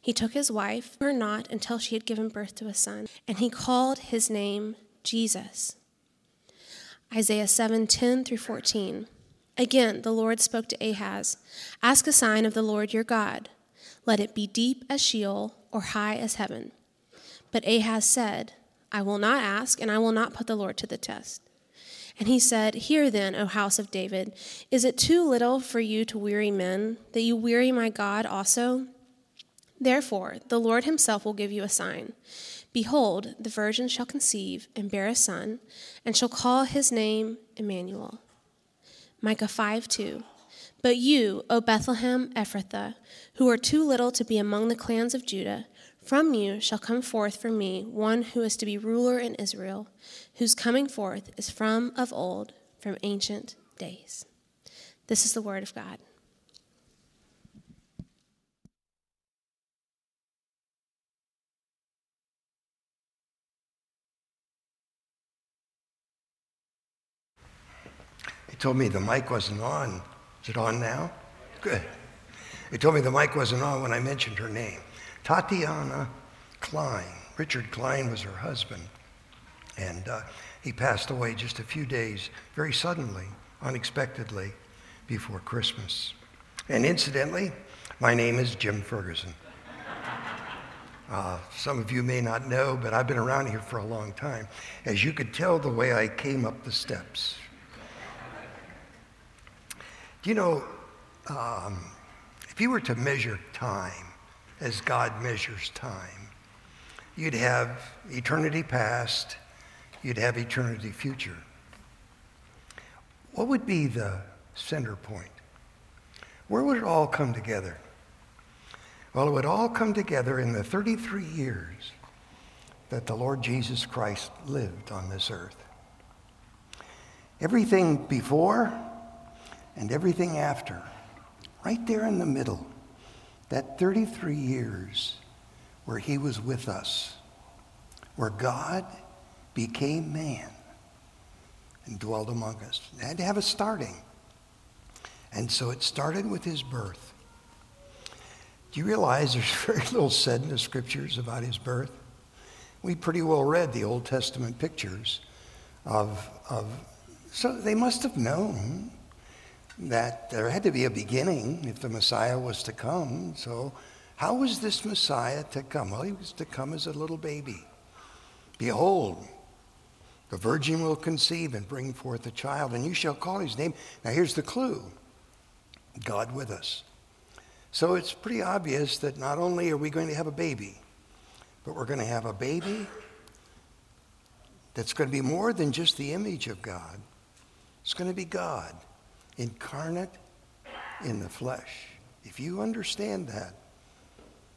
He took his wife, her not until she had given birth to a son, and he called his name Jesus. Isaiah 7 10 through 14. Again, the Lord spoke to Ahaz Ask a sign of the Lord your God. Let it be deep as Sheol or high as heaven. But Ahaz said, I will not ask, and I will not put the Lord to the test. And he said, Hear then, O house of David, is it too little for you to weary men, that you weary my God also? Therefore, the Lord himself will give you a sign. Behold, the virgin shall conceive and bear a son, and shall call his name Emmanuel. Micah 5 2. But you, O Bethlehem Ephrathah, who are too little to be among the clans of Judah, from you shall come forth for me one who is to be ruler in Israel, whose coming forth is from of old, from ancient days. This is the word of God. Told me the mic wasn't on. Is it on now? Good. He told me the mic wasn't on when I mentioned her name. Tatiana Klein. Richard Klein was her husband. And uh, he passed away just a few days, very suddenly, unexpectedly, before Christmas. And incidentally, my name is Jim Ferguson. Uh, some of you may not know, but I've been around here for a long time. As you could tell the way I came up the steps, you know, um, if you were to measure time as God measures time, you'd have eternity past, you'd have eternity future. What would be the center point? Where would it all come together? Well, it would all come together in the 33 years that the Lord Jesus Christ lived on this earth. Everything before and everything after, right there in the middle, that 33 years where he was with us, where God became man and dwelled among us. It had to have a starting. And so it started with his birth. Do you realize there's very little said in the scriptures about his birth? We pretty well read the Old Testament pictures of, of so they must have known that there had to be a beginning if the Messiah was to come. So, how was this Messiah to come? Well, he was to come as a little baby. Behold, the virgin will conceive and bring forth a child, and you shall call his name. Now, here's the clue God with us. So, it's pretty obvious that not only are we going to have a baby, but we're going to have a baby that's going to be more than just the image of God. It's going to be God incarnate in the flesh. If you understand that,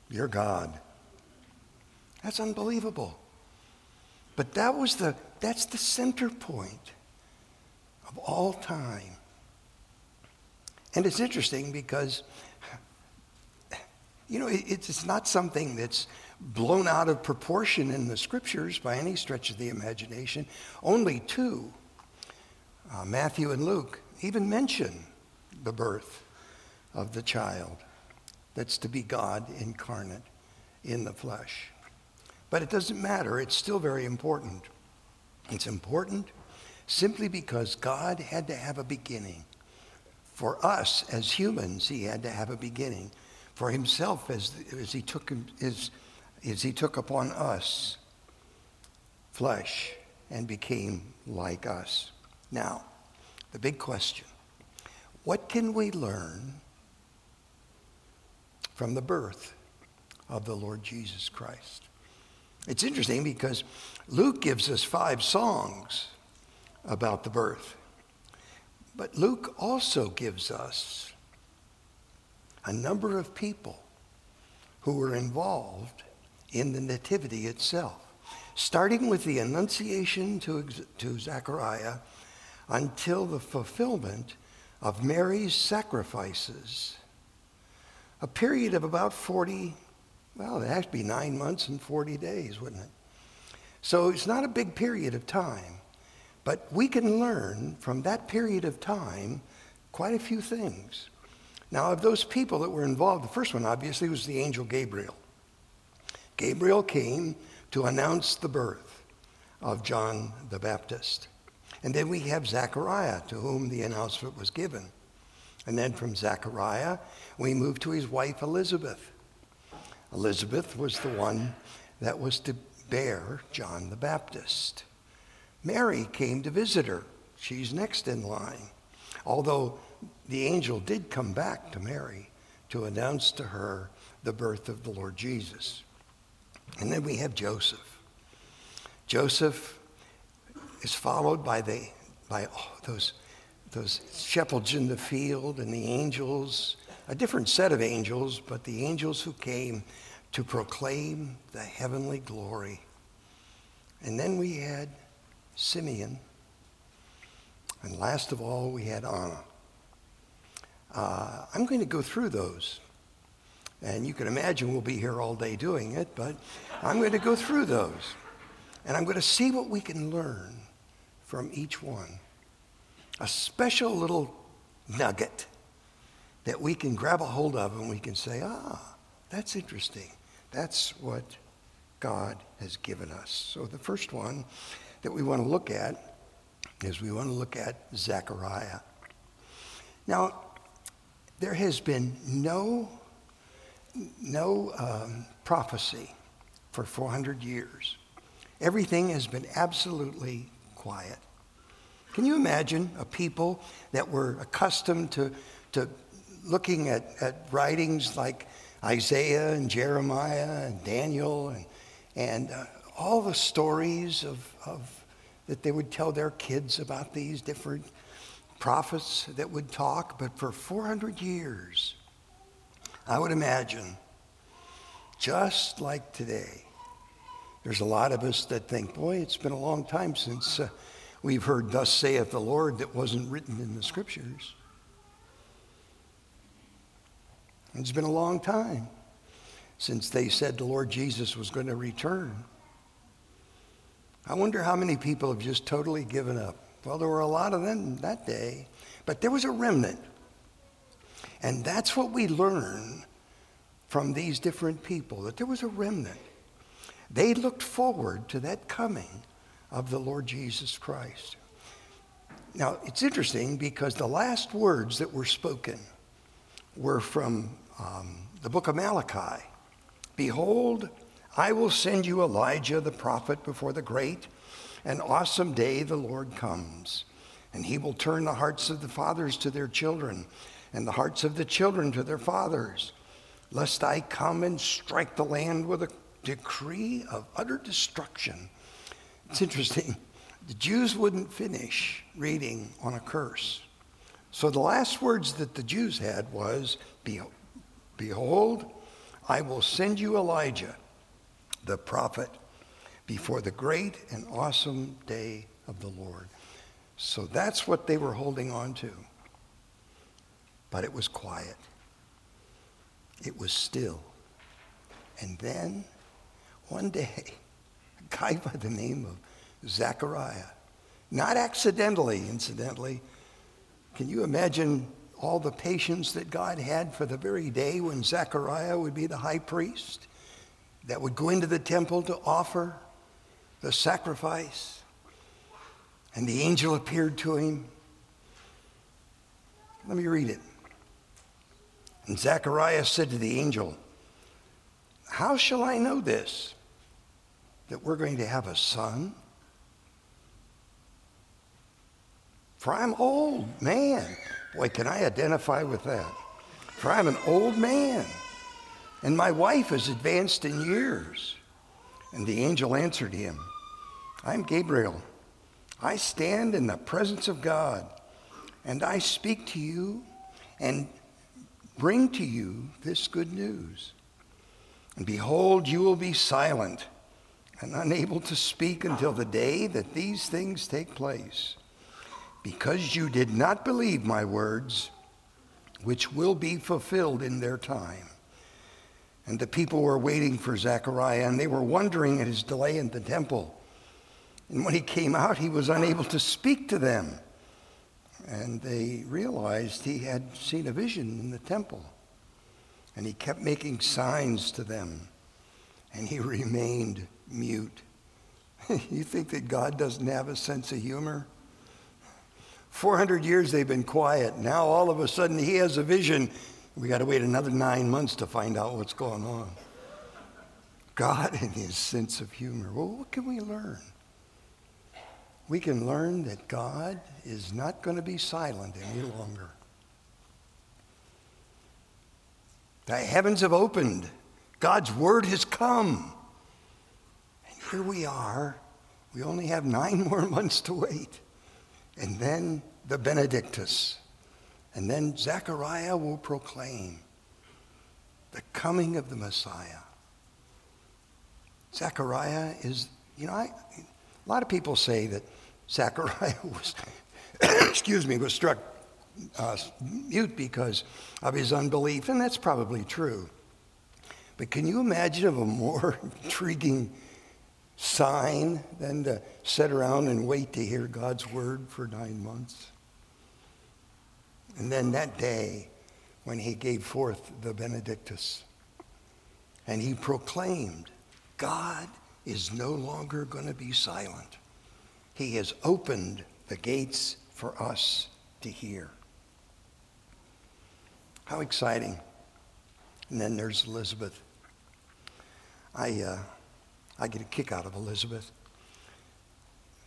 you're God. That's unbelievable. But that was the that's the center point of all time. And it's interesting because you know, it's not something that's blown out of proportion in the scriptures by any stretch of the imagination. Only two, uh, Matthew and Luke, even mention the birth of the child that's to be God incarnate in the flesh. But it doesn't matter, it's still very important. It's important simply because God had to have a beginning. For us as humans, he had to have a beginning. For himself, as, as, he, took, as, as he took upon us flesh and became like us. Now, the big question what can we learn from the birth of the Lord Jesus Christ? It's interesting because Luke gives us five songs about the birth. But Luke also gives us a number of people who were involved in the nativity itself, starting with the Annunciation to, to Zechariah until the fulfillment of Mary's sacrifices. A period of about 40, well, it has to be nine months and 40 days, wouldn't it? So it's not a big period of time, but we can learn from that period of time quite a few things. Now, of those people that were involved, the first one obviously was the angel Gabriel. Gabriel came to announce the birth of John the Baptist. And then we have Zechariah, to whom the announcement was given. And then from Zechariah, we move to his wife Elizabeth. Elizabeth was the one that was to bear John the Baptist. Mary came to visit her. She's next in line. Although the angel did come back to Mary to announce to her the birth of the Lord Jesus. And then we have Joseph. Joseph is followed by, the, by those, those shepherds in the field and the angels, a different set of angels, but the angels who came to proclaim the heavenly glory. And then we had Simeon. And last of all, we had Anna. Uh, I'm going to go through those. And you can imagine we'll be here all day doing it, but I'm going to go through those. And I'm going to see what we can learn from each one. A special little nugget that we can grab a hold of and we can say, ah, that's interesting. That's what God has given us. So the first one that we want to look at is we want to look at Zechariah. Now, there has been no, no um, prophecy for 400 years. Everything has been absolutely quiet. Can you imagine a people that were accustomed to, to looking at, at writings like Isaiah and Jeremiah and Daniel and, and uh, all the stories of, of, that they would tell their kids about these different prophets that would talk, but for 400 years, I would imagine, just like today, there's a lot of us that think, boy, it's been a long time since uh, we've heard, Thus saith the Lord, that wasn't written in the scriptures. It's been a long time since they said the Lord Jesus was going to return. I wonder how many people have just totally given up. Well, there were a lot of them that day, but there was a remnant. And that's what we learn from these different people that there was a remnant. They looked forward to that coming of the Lord Jesus Christ. Now, it's interesting because the last words that were spoken were from um, the book of Malachi. Behold, I will send you Elijah the prophet before the great and awesome day the Lord comes, and he will turn the hearts of the fathers to their children, and the hearts of the children to their fathers, lest I come and strike the land with a decree of utter destruction. It's interesting. The Jews wouldn't finish reading on a curse. So the last words that the Jews had was, Behold, I will send you Elijah, the prophet before the great and awesome day of the Lord. So that's what they were holding on to. But it was quiet, it was still. And then one day, a guy by the name of Zechariah, not accidentally, incidentally, can you imagine all the patience that God had for the very day when Zechariah would be the high priest that would go into the temple to offer the sacrifice. And the angel appeared to him. Let me read it. And Zacharias said to the angel, How shall I know this? That we're going to have a son? For I'm old man. Boy, can I identify with that? For I'm an old man, and my wife is advanced in years. And the angel answered him, I'm Gabriel. I stand in the presence of God, and I speak to you and bring to you this good news. And behold, you will be silent and unable to speak until the day that these things take place, because you did not believe my words, which will be fulfilled in their time. And the people were waiting for Zechariah, and they were wondering at his delay in the temple. And when he came out, he was unable to speak to them. And they realized he had seen a vision in the temple. And he kept making signs to them. and he remained mute. you think that God doesn't have a sense of humor? 400 years they've been quiet. Now all of a sudden he has a vision. We got to wait another nine months to find out what's going on. God and his sense of humor. Well, what can we learn? We can learn that God is not going to be silent any longer. The heavens have opened. God's word has come. Here we are. We only have nine more months to wait. And then the Benedictus. And then Zechariah will proclaim the coming of the Messiah. Zechariah is, you know, I, a lot of people say that Zechariah was, excuse me, was struck uh, mute because of his unbelief, and that's probably true. But can you imagine of a more intriguing sign than to sit around and wait to hear God's word for nine months? And then that day, when he gave forth the Benedictus, and he proclaimed, God is no longer going to be silent. He has opened the gates for us to hear. How exciting. And then there's Elizabeth. I, uh, I get a kick out of Elizabeth.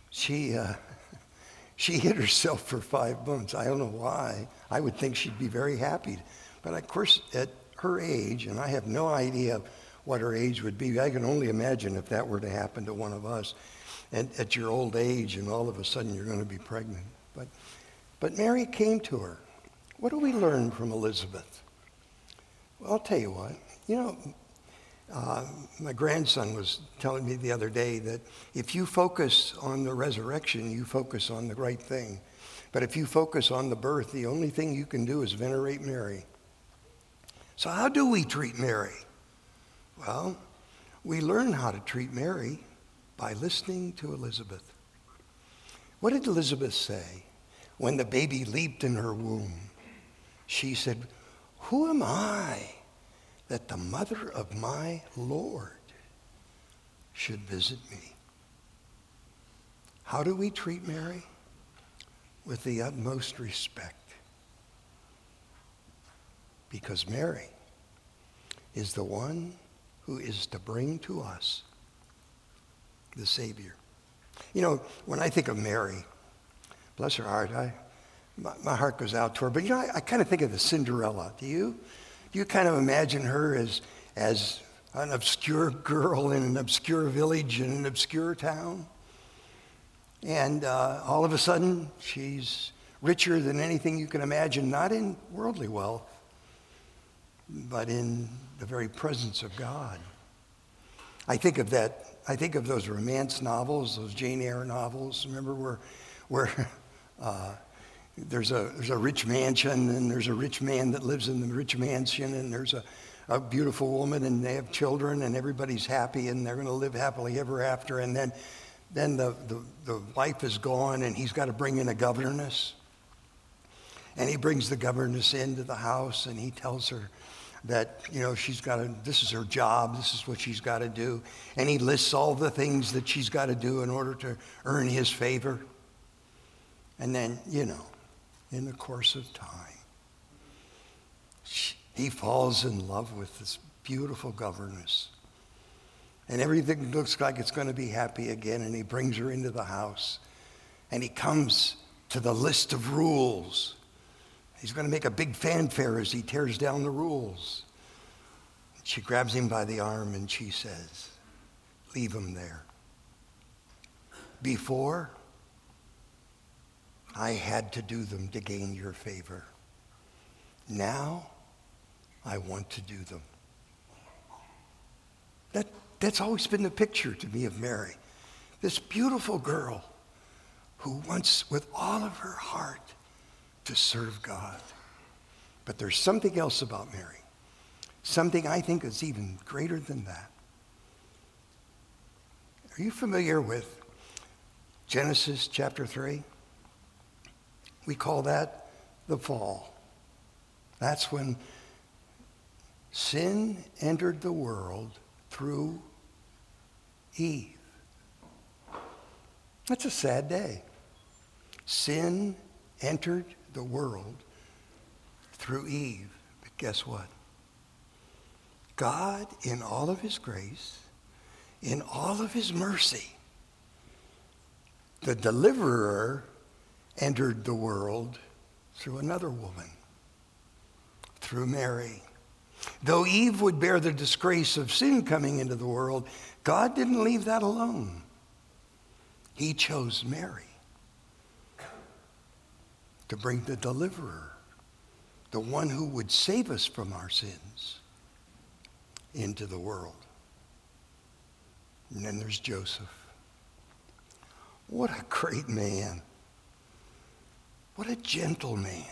She, uh, she hid herself for five months. I don't know why. I would think she'd be very happy. But of course, at her age, and I have no idea what her age would be, I can only imagine if that were to happen to one of us. And at your old age, and all of a sudden you're going to be pregnant. But, but Mary came to her. What do we learn from Elizabeth? Well, I'll tell you what. You know, uh, my grandson was telling me the other day that if you focus on the resurrection, you focus on the right thing. But if you focus on the birth, the only thing you can do is venerate Mary. So, how do we treat Mary? Well, we learn how to treat Mary by listening to Elizabeth. What did Elizabeth say when the baby leaped in her womb? She said, Who am I? That the mother of my Lord should visit me. How do we treat Mary? With the utmost respect. Because Mary is the one who is to bring to us the Savior. You know, when I think of Mary, bless her heart, I, my, my heart goes out to her. But you know, I, I kind of think of the Cinderella. Do you? You kind of imagine her as, as an obscure girl in an obscure village in an obscure town. And uh, all of a sudden, she's richer than anything you can imagine, not in worldly wealth, but in the very presence of God. I think of that, I think of those romance novels, those Jane Eyre novels, remember, where, where uh, there's a, there's a rich mansion and there's a rich man that lives in the rich mansion and there's a, a beautiful woman and they have children and everybody's happy and they're going to live happily ever after. And then then the, the, the wife is gone and he's got to bring in a governess. And he brings the governess into the house and he tells her that you know she's got to this is her job this is what she's got to do. And he lists all the things that she's got to do in order to earn his favor. And then you know in the course of time. He falls in love with this beautiful governess. And everything looks like it's going to be happy again. And he brings her into the house. And he comes to the list of rules. He's going to make a big fanfare as he tears down the rules. She grabs him by the arm and she says, Leave him there. Before, I had to do them to gain your favor. Now, I want to do them. That, that's always been the picture to me of Mary. This beautiful girl who wants with all of her heart to serve God. But there's something else about Mary, something I think is even greater than that. Are you familiar with Genesis chapter 3? We call that the fall. That's when sin entered the world through Eve. That's a sad day. Sin entered the world through Eve. But guess what? God, in all of his grace, in all of his mercy, the deliverer entered the world through another woman, through Mary. Though Eve would bear the disgrace of sin coming into the world, God didn't leave that alone. He chose Mary to bring the deliverer, the one who would save us from our sins, into the world. And then there's Joseph. What a great man. What a gentle man.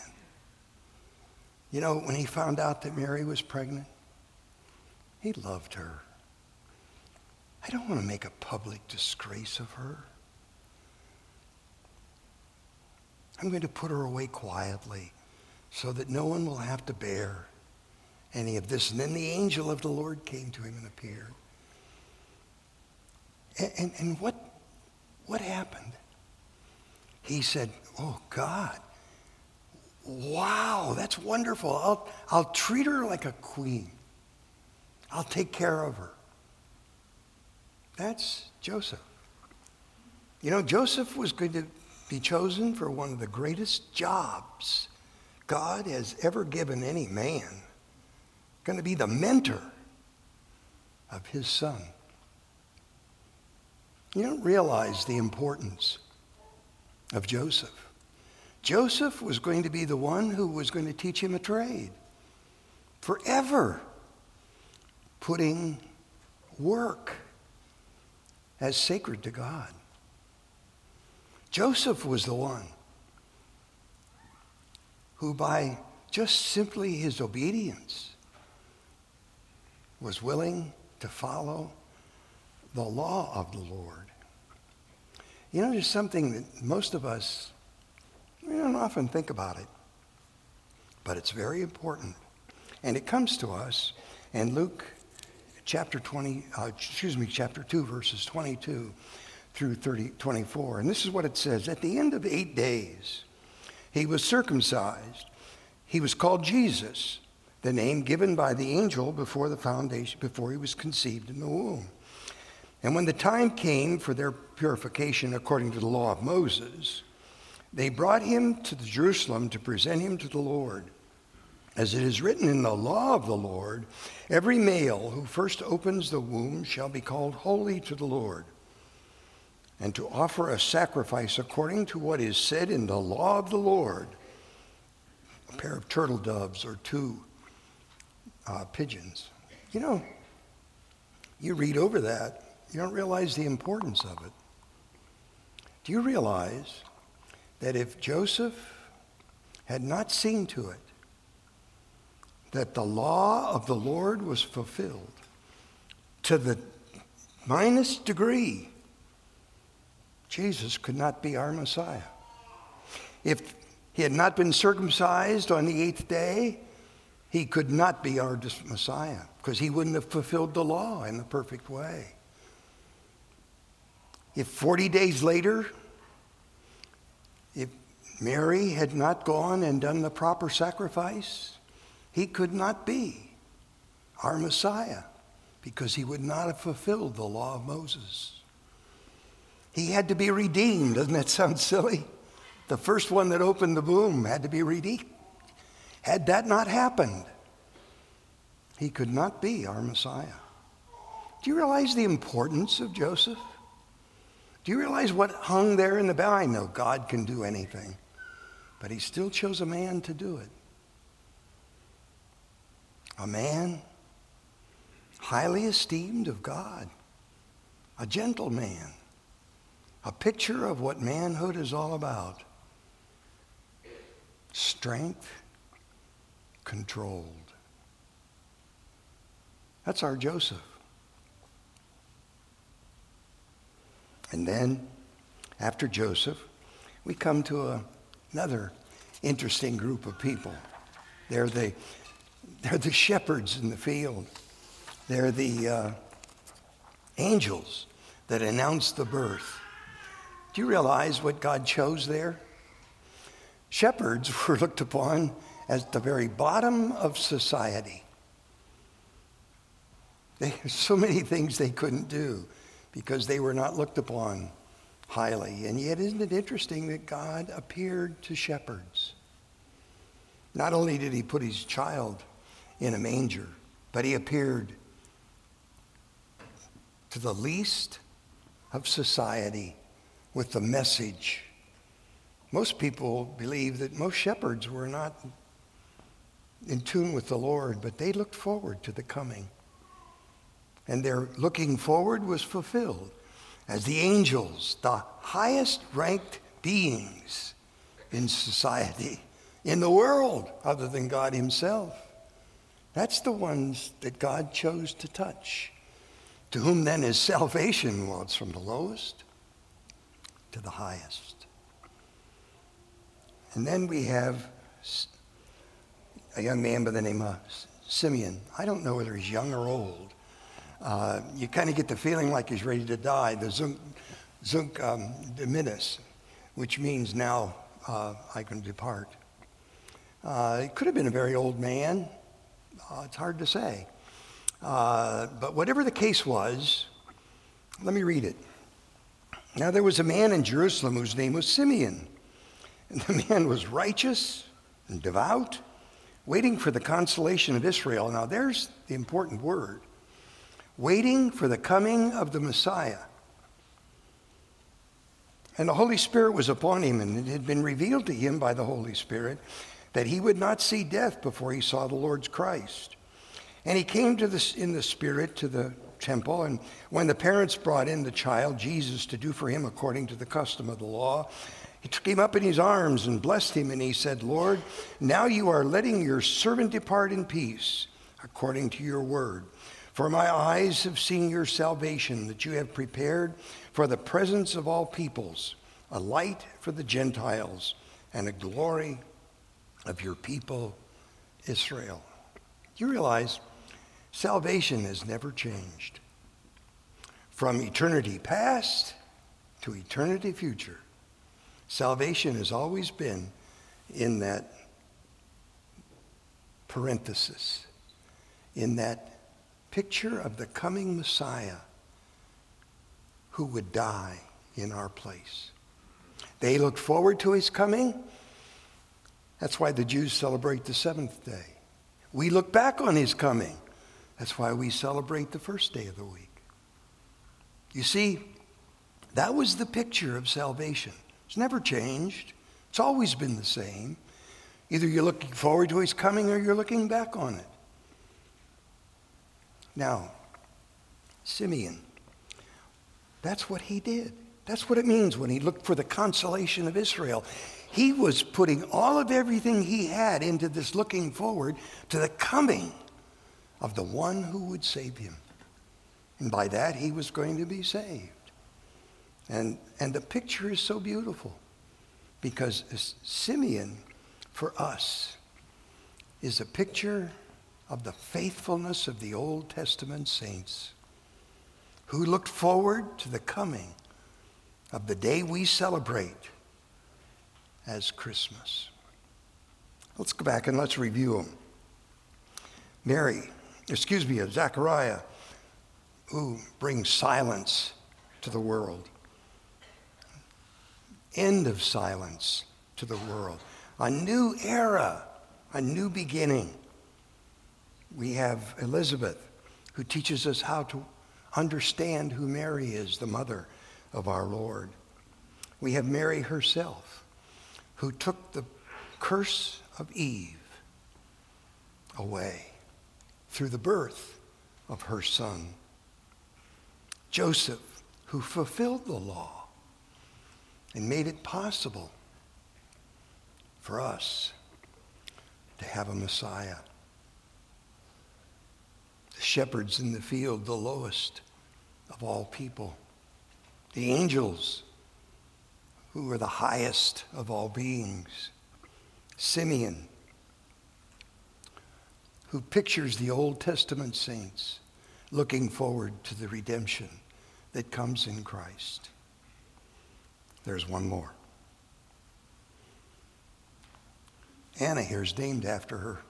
You know, when he found out that Mary was pregnant, he loved her. I don't want to make a public disgrace of her. I'm going to put her away quietly so that no one will have to bear any of this. And then the angel of the Lord came to him and appeared. And, and, and what, what happened? He said, Oh, God, wow, that's wonderful. I'll, I'll treat her like a queen, I'll take care of her. That's Joseph. You know, Joseph was going to be chosen for one of the greatest jobs God has ever given any man. Going to be the mentor of his son. You don't realize the importance of Joseph. Joseph was going to be the one who was going to teach him a trade forever, putting work as sacred to God. Joseph was the one who, by just simply his obedience, was willing to follow the law of the Lord. You know, there's something that most of us, we don't often think about it, but it's very important. And it comes to us in Luke chapter 20, uh, excuse me, chapter 2, verses 22 through 30, 24. And this is what it says At the end of eight days, he was circumcised. He was called Jesus, the name given by the angel before the foundation, before he was conceived in the womb. And when the time came for their purification according to the law of Moses, they brought him to Jerusalem to present him to the Lord. As it is written in the law of the Lord, every male who first opens the womb shall be called holy to the Lord. And to offer a sacrifice according to what is said in the law of the Lord, a pair of turtle doves or two uh, pigeons. You know, you read over that, you don't realize the importance of it. Do you realize that if Joseph had not seen to it that the law of the Lord was fulfilled to the minus degree, Jesus could not be our Messiah. If he had not been circumcised on the eighth day, he could not be our Messiah because he wouldn't have fulfilled the law in the perfect way. If 40 days later, if Mary had not gone and done the proper sacrifice, he could not be our Messiah because he would not have fulfilled the law of Moses. He had to be redeemed. Doesn't that sound silly? The first one that opened the womb had to be redeemed. Had that not happened, he could not be our Messiah. Do you realize the importance of Joseph? Do you realize what hung there in the balance? I know God can do anything, but he still chose a man to do it a man highly esteemed of God, a gentle man, a picture of what manhood is all about strength, controlled. That's our Joseph. And then, after Joseph, we come to a, another interesting group of people. They're the they're the shepherds in the field. They're the uh, angels that announced the birth. Do you realize what God chose there? Shepherds were looked upon as the very bottom of society. There so many things they couldn't do because they were not looked upon highly. And yet, isn't it interesting that God appeared to shepherds? Not only did he put his child in a manger, but he appeared to the least of society with the message. Most people believe that most shepherds were not in tune with the Lord, but they looked forward to the coming. And their looking forward was fulfilled as the angels, the highest ranked beings in society, in the world, other than God Himself. That's the ones that God chose to touch. To whom then is salvation? was from the lowest to the highest. And then we have a young man by the name of Simeon. I don't know whether he's young or old. Uh, you kind of get the feeling like he's ready to die. The Nunc, Nunc um, Dimittis, which means now uh, I can depart. Uh, it could have been a very old man. Uh, it's hard to say. Uh, but whatever the case was, let me read it. Now there was a man in Jerusalem whose name was Simeon. And the man was righteous and devout, waiting for the consolation of Israel. Now there's the important word waiting for the coming of the Messiah. And the Holy Spirit was upon him, and it had been revealed to him by the Holy Spirit that he would not see death before he saw the Lord's Christ. And he came to this in the Spirit to the temple, and when the parents brought in the child, Jesus, to do for him according to the custom of the law, he took him up in his arms and blessed him, and he said, Lord, now you are letting your servant depart in peace, according to your word. For my eyes have seen your salvation that you have prepared for the presence of all peoples, a light for the Gentiles and a glory of your people, Israel. You realize salvation has never changed. From eternity past to eternity future, salvation has always been in that parenthesis, in that picture of the coming Messiah who would die in our place. They looked forward to his coming. That's why the Jews celebrate the seventh day. We look back on his coming. That's why we celebrate the first day of the week. You see, that was the picture of salvation. It's never changed, it's always been the same. Either you're looking forward to his coming or you're looking back on it. Now, Simeon, that's what he did. That's what it means when he looked for the consolation of Israel. He was putting all of everything he had into this looking forward to the coming of the one who would save him. And by that, he was going to be saved. And, and the picture is so beautiful because Simeon, for us, is a picture of the faithfulness of the Old Testament saints who looked forward to the coming of the day we celebrate as Christmas. Let's go back and let's review them. Mary, excuse me, Zechariah, who brings silence to the world. End of silence to the world. A new era, a new beginning we have Elizabeth, who teaches us how to understand who Mary is, the mother of our Lord. We have Mary herself, who took the curse of Eve away through the birth of her son. Joseph, who fulfilled the law and made it possible for us to have a Messiah shepherds in the field, the lowest of all people, the angels, who are the highest of all beings, Simeon, who pictures the Old Testament saints looking forward to the redemption that comes in Christ. There's one more. Anna here is named after her.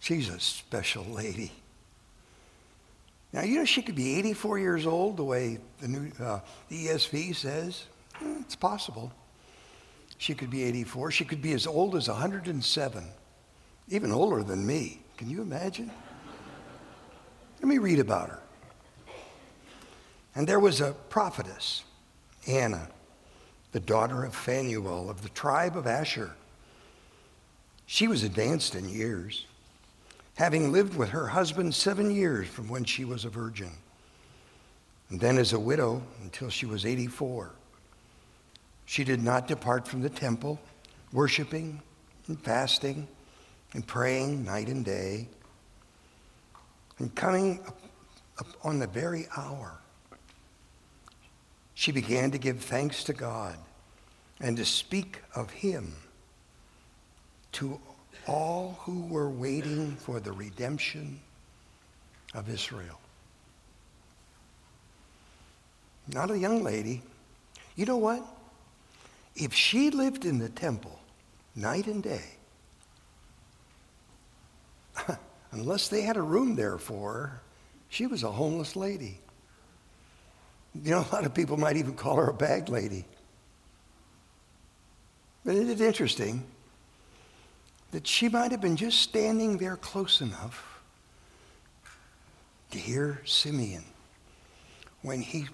She's a special lady. Now, you know, she could be 84 years old, the way the, new, uh, the ESV says. Eh, it's possible. She could be 84. She could be as old as 107, even older than me. Can you imagine? Let me read about her. And there was a prophetess, Anna, the daughter of Phanuel of the tribe of Asher. She was advanced in years, having lived with her husband seven years from when she was a virgin, and then as a widow until she was 84. She did not depart from the temple, worshiping and fasting and praying night and day. And coming up, on the very hour, she began to give thanks to God and to speak of Him to all who were waiting for the redemption of Israel. Not a young lady. You know what? If she lived in the temple night and day, unless they had a room there for her, she was a homeless lady. You know, a lot of people might even call her a bag lady. But it is interesting that she might have been just standing there close enough to hear Simeon when he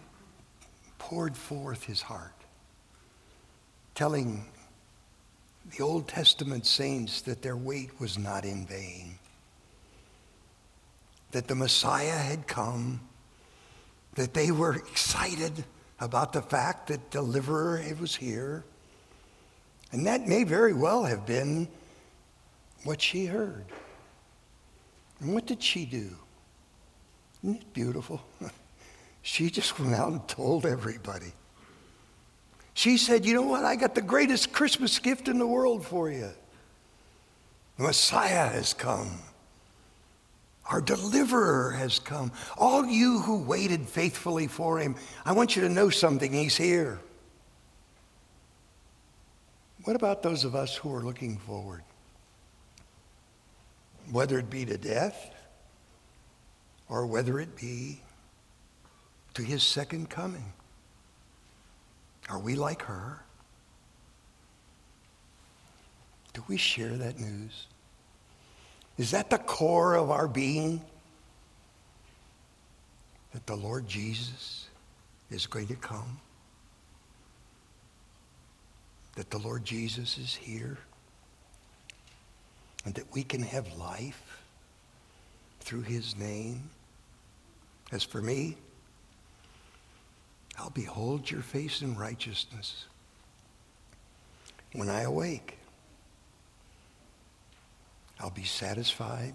poured forth his heart, telling the Old Testament saints that their wait was not in vain, that the Messiah had come, that they were excited about the fact that deliverer was here. And that may very well have been what she heard. And what did she do? Isn't it beautiful? she just went out and told everybody. She said, You know what? I got the greatest Christmas gift in the world for you. The Messiah has come. Our deliverer has come. All you who waited faithfully for him, I want you to know something. He's here. What about those of us who are looking forward? Whether it be to death or whether it be to his second coming. Are we like her? Do we share that news? Is that the core of our being? That the Lord Jesus is going to come? That the Lord Jesus is here? And that we can have life through his name. As for me, I'll behold your face in righteousness when I awake. I'll be satisfied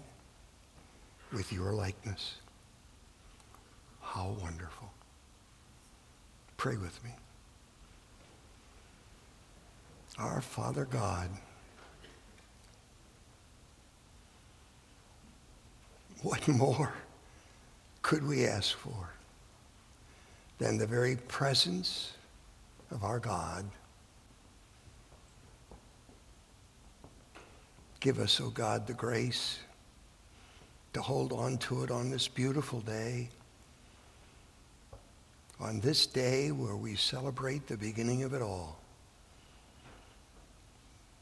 with your likeness. How wonderful. Pray with me. Our Father God, What more could we ask for than the very presence of our God? Give us, O oh God, the grace to hold on to it on this beautiful day, on this day where we celebrate the beginning of it all,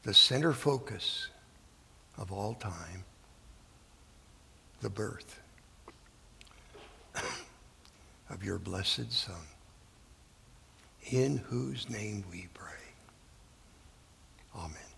the center focus of all time the birth of your blessed Son, in whose name we pray. Amen.